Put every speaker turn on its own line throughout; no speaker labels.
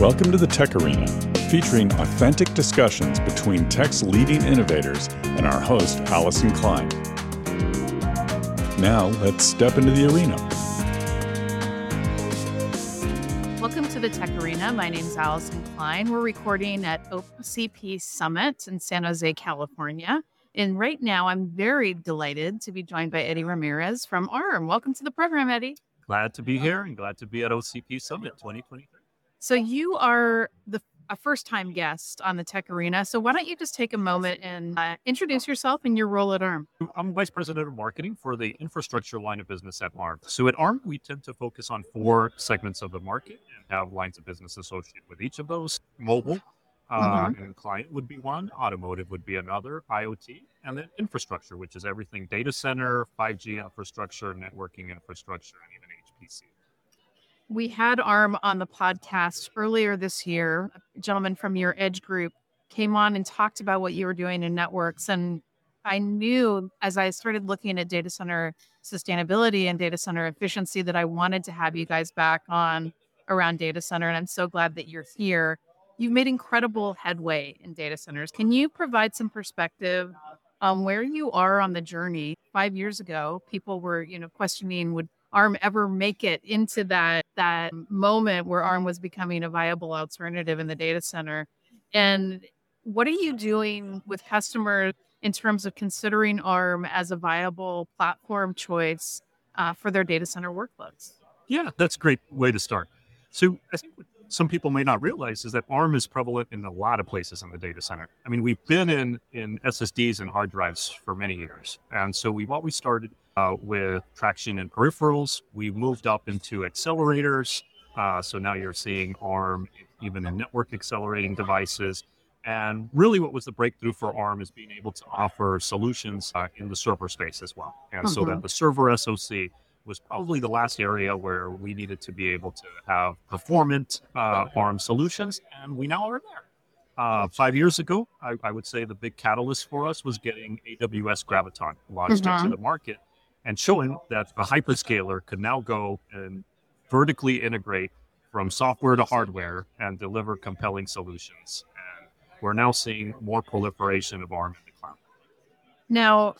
Welcome to the Tech Arena, featuring authentic discussions between tech's leading innovators and our host, Allyson Klein. Now, let's step into the arena.
Welcome to the Tech Arena. My name is Allyson Klein. We're recording at OCP Summit in San Jose, California. And right now, I'm very delighted to be joined by Eddie Ramirez from ARM. Welcome to the program, Eddie.
Glad to be here and glad to be at OCP Summit 2023.
So you are the a first time guest on the Tech Arena. So why don't you just take a moment and uh, introduce yourself and your role at ARM?
I'm Vice President of Marketing for the infrastructure line of business at ARM. So at ARM, we tend to focus on four segments of the market and have lines of business associated with each of those. Mobile uh, mm-hmm. and client would be one, automotive would be another, IoT, and then infrastructure, which is everything data center, 5G infrastructure, networking infrastructure, and even HPC.
We had ARM on the podcast earlier this year. A gentleman from your Edge group came on and talked about what you were doing in networks. And I knew as I started looking at data center sustainability and data center efficiency that I wanted to have you guys back on around data center. And I'm so glad that you're here. You've made incredible headway in data centers. Can you provide some perspective on where you are on the journey? Five years ago, people were, you know, questioning would ARM ever make it into that that moment where ARM was becoming a viable alternative in the data center. And what are you doing with customers in terms of considering ARM as a viable platform choice uh, for their data center workloads?
Yeah, that's a great way to start. So I think what some people may not realize is that ARM is prevalent in a lot of places in the data center. I mean, we've been in in SSDs and hard drives for many years, and so we've always started uh, with traction and peripherals. We moved up into accelerators. Uh, so now you're seeing ARM even in network accelerating devices. And really, what was the breakthrough for ARM is being able to offer solutions uh, in the server space as well. And mm-hmm. so that mm-hmm. the server SOC was probably the last area where we needed to be able to have performant uh, ARM solutions. And we now are there. Uh, five years ago, I, I, would say the big catalyst for us was getting AWS Graviton launched mm-hmm. into the market and showing that a hyperscaler could now go and vertically integrate from software to hardware and deliver compelling solutions. And we're now seeing more proliferation of ARM in the cloud.
Now,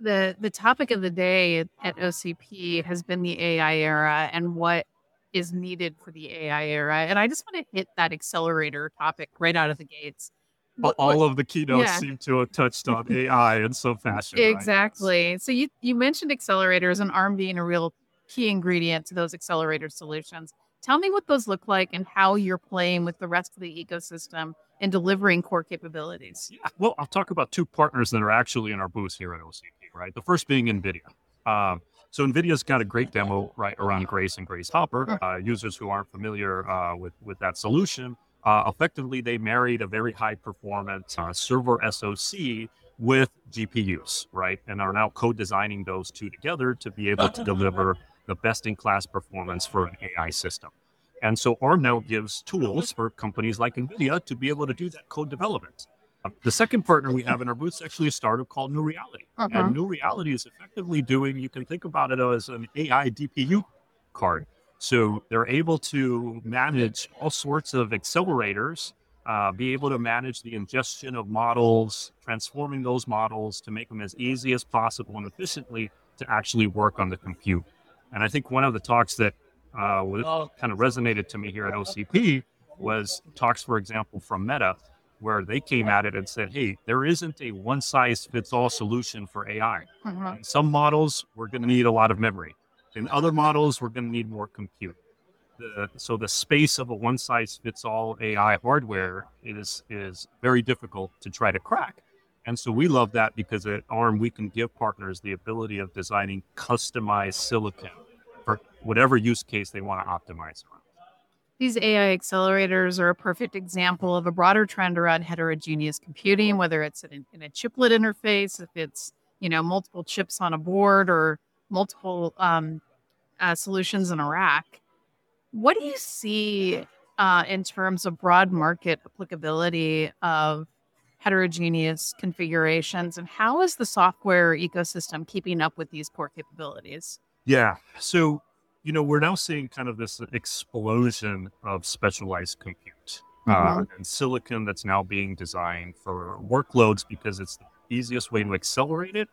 the the topic of the day at OCP has been the AI era and what is needed for the AI era. And I just want to hit that accelerator topic right out of the gates
what, all of the keynotes yeah. seem to have touched on AI in some fashion.
Exactly.
Right?
So you you mentioned accelerators and ARM being a real key ingredient to those accelerator solutions. Tell me what those look like and how you're playing with the rest of the ecosystem and delivering core capabilities.
Yeah. Well, I'll talk about two partners that are actually in our booth here at OCP, right? The first being NVIDIA. Um, so NVIDIA's got a great demo right around Grace and Grace Hopper. Uh, users who aren't familiar uh, with, with that solution uh, effectively they married a very high performance uh, server SOC with GPUs, right? And are now co-designing those two together to be able to deliver the best-in-class performance for an AI system. And so ARM now gives tools for companies like NVIDIA to be able to do that code development. Uh, the second partner we have in our booth is actually a startup called NeuReality. Uh-huh. And NeuReality is effectively doing, you can think about it as an AI DPU card. So they're able to manage all sorts of accelerators, uh, be able to manage the ingestion of models, transforming those models to make them as easy as possible and efficiently to actually work on the compute. And I think one of the talks that uh, kind of resonated to me here at OCP was talks, for example, from Meta, where they came at it and said, hey, there isn't a one size fits all solution for AI. Mm-hmm. Some models, we're going to need a lot of memory. In other models, we're going to need more compute. The, so the space of a one size fits all AI hardware is is very difficult to try to crack. And so we love that because at ARM we can give partners the ability of designing customized silicon for whatever use case they want to optimize around.
These AI accelerators are a perfect example of a broader trend around heterogeneous computing, whether it's in, in a chiplet interface, if it's you know multiple chips on a board, or multiple um, uh, solutions in a rack. What do you see uh, in terms of broad market applicability of heterogeneous configurations, and how is the software ecosystem keeping up with these core capabilities?
Yeah, so you know, we're now seeing kind of this explosion of specialized compute uh,
Mhm.
and silicon that's now being designed for workloads because it's the easiest way to accelerate it,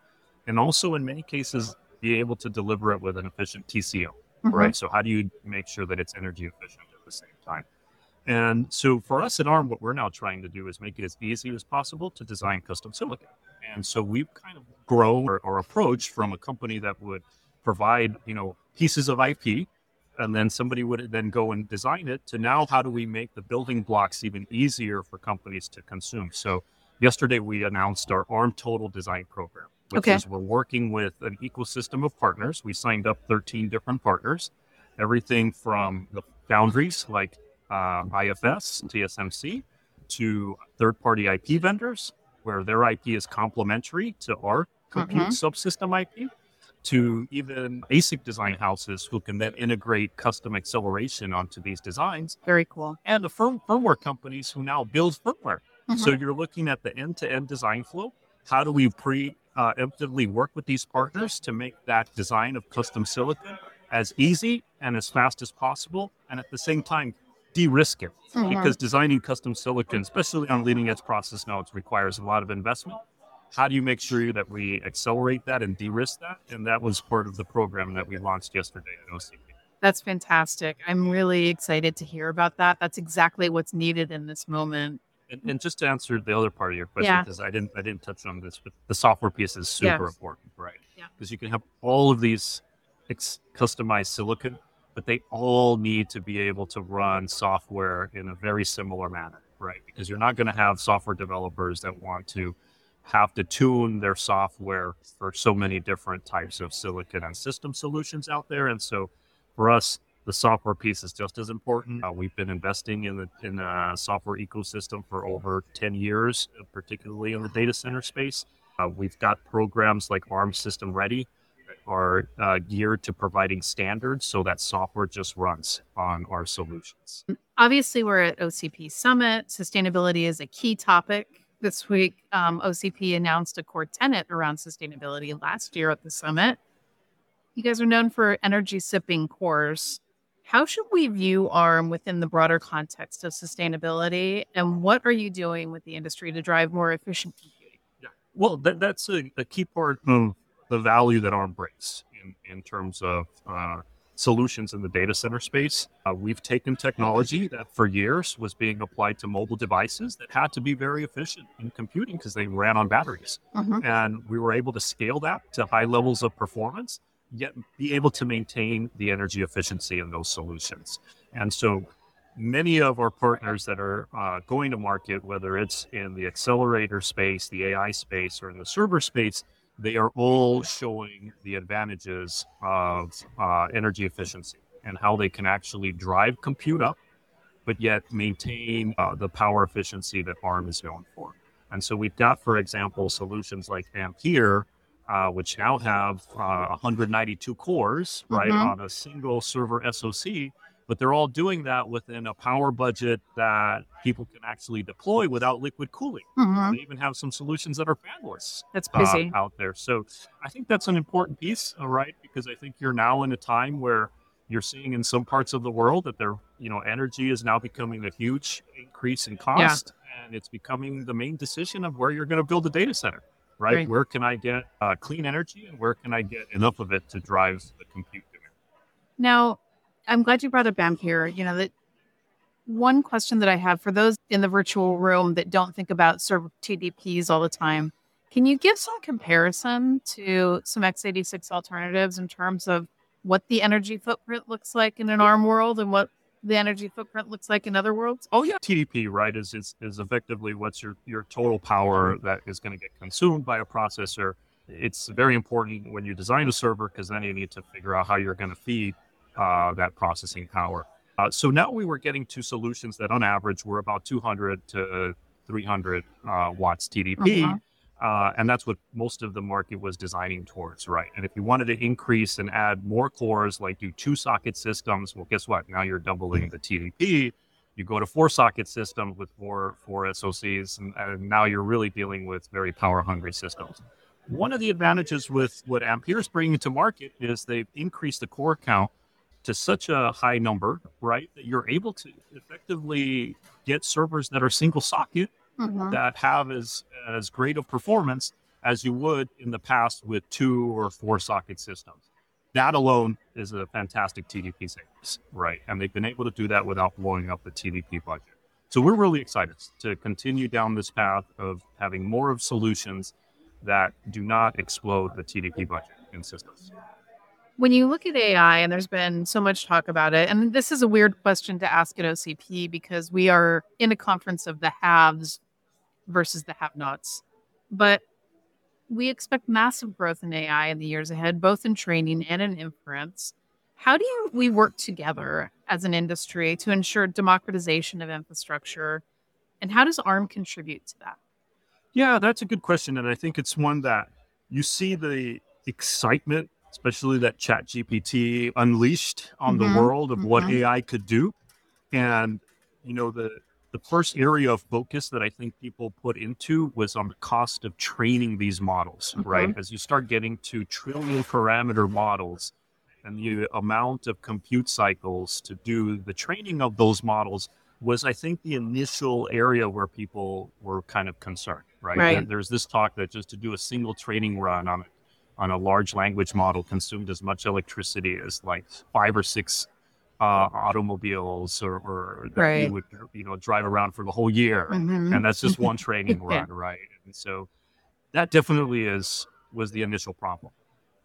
and also in many cases be able to deliver it with an efficient TCO
Mhm.
right? So how do you make sure that it's energy efficient at the same time? And so for us at ARM, what we're now trying to do is make it as easy as possible to design custom silicon. And so we've kind of grown our, our approach from a company that would provide, you know, pieces of IP, and then somebody would then go and design it to now how do we make the building blocks even easier for companies to consume? So yesterday we announced our ARM Total Design Program, which
Okay.
is we're working with an ecosystem of partners. We signed up 13 different partners, everything from the foundries like uh, IFS, TSMC, to third-party IP vendors, where their IP is complementary to our compute
Mhm.
subsystem IP, to even ASIC design houses who can then integrate custom acceleration onto these designs,
Very cool.
and the firm, firmware companies who now build firmware.
Mhm.
So you're looking at the end-to-end design flow. How do we pre uh, work with these partners to make that design of custom silicon as easy and as fast as possible, and at the same time de-risk it?
Mhm.
Because designing custom silicon, especially on leading-edge process nodes, requires a lot of investment. How do you make sure that we accelerate that and de-risk that? And that was part of the program that we launched yesterday at OCP.
That's fantastic. I'm really excited to hear about that. That's exactly what's needed in this moment.
And, and just to answer the other part of your question,
Yeah.
because I didn't I didn't touch on this, but the software piece is super
Yes.
important, right?
Yeah.
Because you can have all of these ex- customized silicon, but they all need to be able to run software in a very similar manner, right? Because you're not going to have software developers that want to have to tune their software for so many different types of silicon and system solutions out there, and so for us the software piece is just as important. Uh, we've been investing in the in software ecosystem for over 10 years, uh, particularly in the data center space. Uh, we've got programs like ARM System Ready are uh, geared to providing standards so that software just runs on our solutions.
Obviously, we're at OCP Summit. Sustainability is a key topic. This week, um, OCP announced a core tenet around sustainability last year at the summit. You guys are known for energy sipping cores. How should we view ARM within the broader context of sustainability? And what are you doing with the industry to drive more efficient computing? Yeah.
Well, that, that's a, a key part of the value that ARM brings in, in terms of uh, solutions in the data center space. Uh, we've taken technology that for years was being applied to mobile devices that had to be very efficient in computing because they ran on batteries.
Mhm.
And we were able to scale that to high levels of performance, yet be able to maintain the energy efficiency in those solutions. And so many of our partners that are uh, going to market, whether it's in the accelerator space, the AI space, or in the server space, they are all showing the advantages of uh, energy efficiency and how they can actually drive compute up, but yet maintain uh, the power efficiency that ARM is known for. And so we've got, for example, solutions like Ampere, uh, which now have uh, 192 cores, right,
Mhm.
on a single server SoC, but they're all doing that within a power budget that people can actually deploy without liquid cooling.
Mhm.
They even have some solutions that are fanless
That's
uh,
busy.
out there. So I think that's an important piece, right? because I think you're now in a time where you're seeing in some parts of the world that there, you know, energy is now becoming a huge increase in cost, and it's becoming the main decision of where you're going to build a data center, right?
Right.
Where can I get uh, clean energy, and where can I get enough of it to drive the compute demand?
Now, I'm glad you brought up Ampere. You know, that one question that I have for those in the virtual room that don't think about server TDPs all the time, can you give some comparison to some x86 alternatives in terms of what the energy footprint looks like in an ARM world and what the energy footprint looks like in other worlds?
Oh yeah, TDP right is is, is effectively what's your your total power that is going to get consumed by a processor. It's very important when you design a server because then you need to figure out how you're going to feed uh, that processing power. Uh, so now we were getting to solutions that on average were about 200 to 300 uh, watts TDP.
Mhm.
Uh, and that's what most of the market was designing towards, right? And if you wanted to increase and add more cores, like do two socket systems, well, guess what? Now you're doubling the TDP. You go to four socket systems with four four SOCs, and, and now you're really dealing with very power hungry systems. One of the advantages with what Ampere's bringing to market is they've increased the core count to such a high number, right, that you're able to effectively get servers that are single socket
Mhm.
that have as as great of performance as you would in the past with two or four socket systems. That alone is a fantastic TDP savings, right? And they've been able to do that without blowing up the TDP budget. So we're really excited to continue down this path of having more of solutions that do not explode the TDP budget in systems.
When you look at AI, and there's been so much talk about it, and this is a weird question to ask at OCP because we are in a conference of the haves versus the have nots. But we expect massive growth in AI in the years ahead, both in training and in inference. How do you, we work together as an industry to ensure democratization of infrastructure? And how does ARM contribute to that?
Yeah, that's a good question. And I think it's one that you see the excitement, especially that Chat GPT unleashed on
Mhm,
the world of what
mhm.
AI could do. And, you know, the the first area of focus that I think people put into was on the cost of training these models, right? Mm-hmm. As you start getting to trillion parameter models and the amount of compute cycles to do the training of those models was I think the initial area where people were kind of concerned, right?
Right.
There- There's this talk that just to do a single training run on on a large language model consumed as much electricity as like five or six uh, automobiles or, or that
Right.
you would you know drive around for the whole year,
Mhm.
and that's just one training
Yeah.
run, right? And so that definitely is was the initial problem.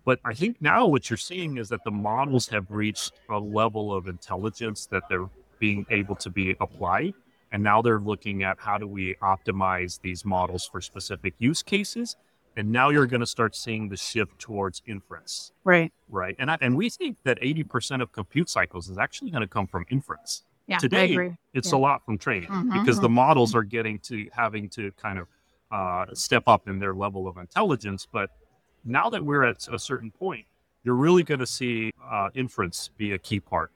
But I think now what you're seeing is that the models have reached a level of intelligence that they're being able to be applied. And now they're looking at how do we optimize these models for specific use cases. And now you're going to start seeing the shift towards inference,
Right.
right? And I, and we think that 80% of compute cycles is actually going to come from inference.
Yeah, I
Today. It's
Yeah.
a lot from training
Mhm,
because the models are getting to having to kind of uh, step up in their level of intelligence. But now that we're at a certain point, you're really going to see uh, inference be a key part.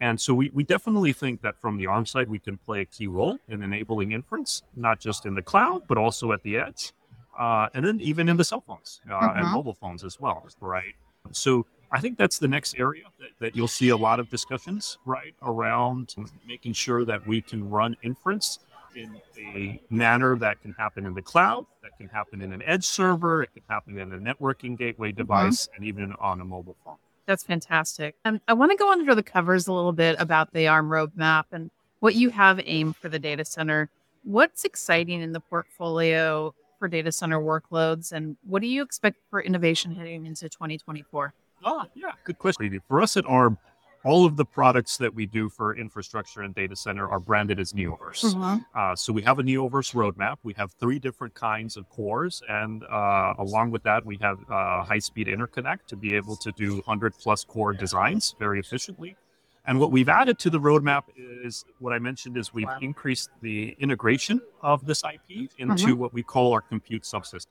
And so we, we definitely think that from the ARM side, we can play a key role in enabling inference, not just in the cloud, but also at the edge. Uh, and then even in the cell phones uh, and
Mhm.
mobile phones as well, right? So I think that's the next area that, that you'll see a lot of discussions, right, around making sure that we can run inference in a manner that can happen in the cloud, that can happen in an edge server, it can happen in a networking gateway device, and even on a mobile phone.
That's fantastic. Um, I want to go under the covers a little bit about the ARM roadmap and what you have aimed for the data center. What's exciting in the portfolio for data center workloads, and what do you expect for innovation heading into 2024?
Ah, yeah, good question. For us at ARM, all of the products that we do for infrastructure and data center are branded as Neoverse. Uh, so we have a Neoverse roadmap. We have three different kinds of cores, and uh, along with that, we have uh, high-speed interconnect to be able to do 100 plus core designs very efficiently. And what we've added to the roadmap is what I mentioned is we've increased the integration of this IP into what we call our compute subsystem.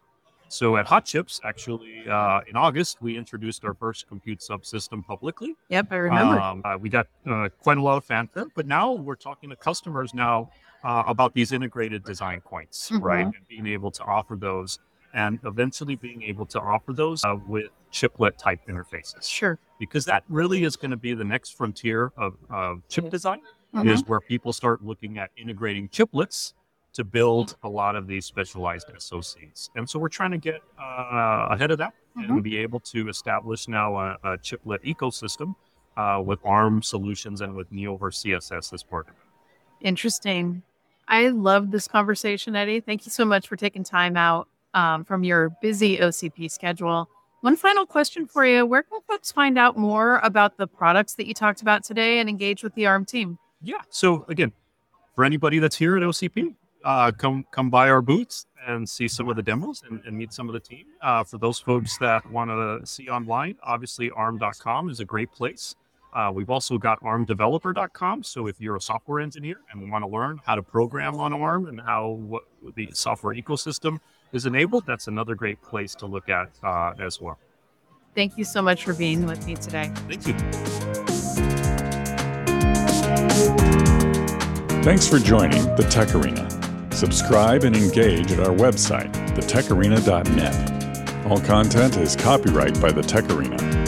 So at Hot Chips, actually, uh, in August, we introduced our first compute subsystem publicly.
Yep, I remember.
Um, uh, we got uh, quite a lot of fanfare, but now we're talking to customers now uh, about these integrated design points, right?
Mhm.
And being able to offer those, and eventually being able to offer those uh, with chiplet type interfaces,
sure.
because that really is going to be the next frontier of, of chip design,
Mhm.
is where people start looking at integrating chiplets to build a lot of these specialized SOCs. And so we're trying to get uh, ahead of that
Mhm.
and be able to establish now a, a chiplet ecosystem uh, with ARM solutions and with Neoverse CSS as part of it.
Interesting. I love this conversation, Eddie. Thank you so much for taking time out um, from your busy OCP schedule. One final question for you Where can folks find out more about the products that you talked about today and engage with the ARM team?
Yeah. So again, for anybody that's here at OCP, uh, come come by our booths and see some of the demos and, and meet some of the team. Uh, for those folks that want to see online, obviously arm.com is a great place. Uh, we've also got armdeveloper.com. So if you're a software engineer and want to learn how to program on ARM and how what the software ecosystem is enabled, that's another great place to look at uh, as well.
Thank you so much for being with me today.
Thank you.
Thanks for joining the Tech Arena. Subscribe and engage at our website, thetecharena.net. All content is copyright by the Tech Arena.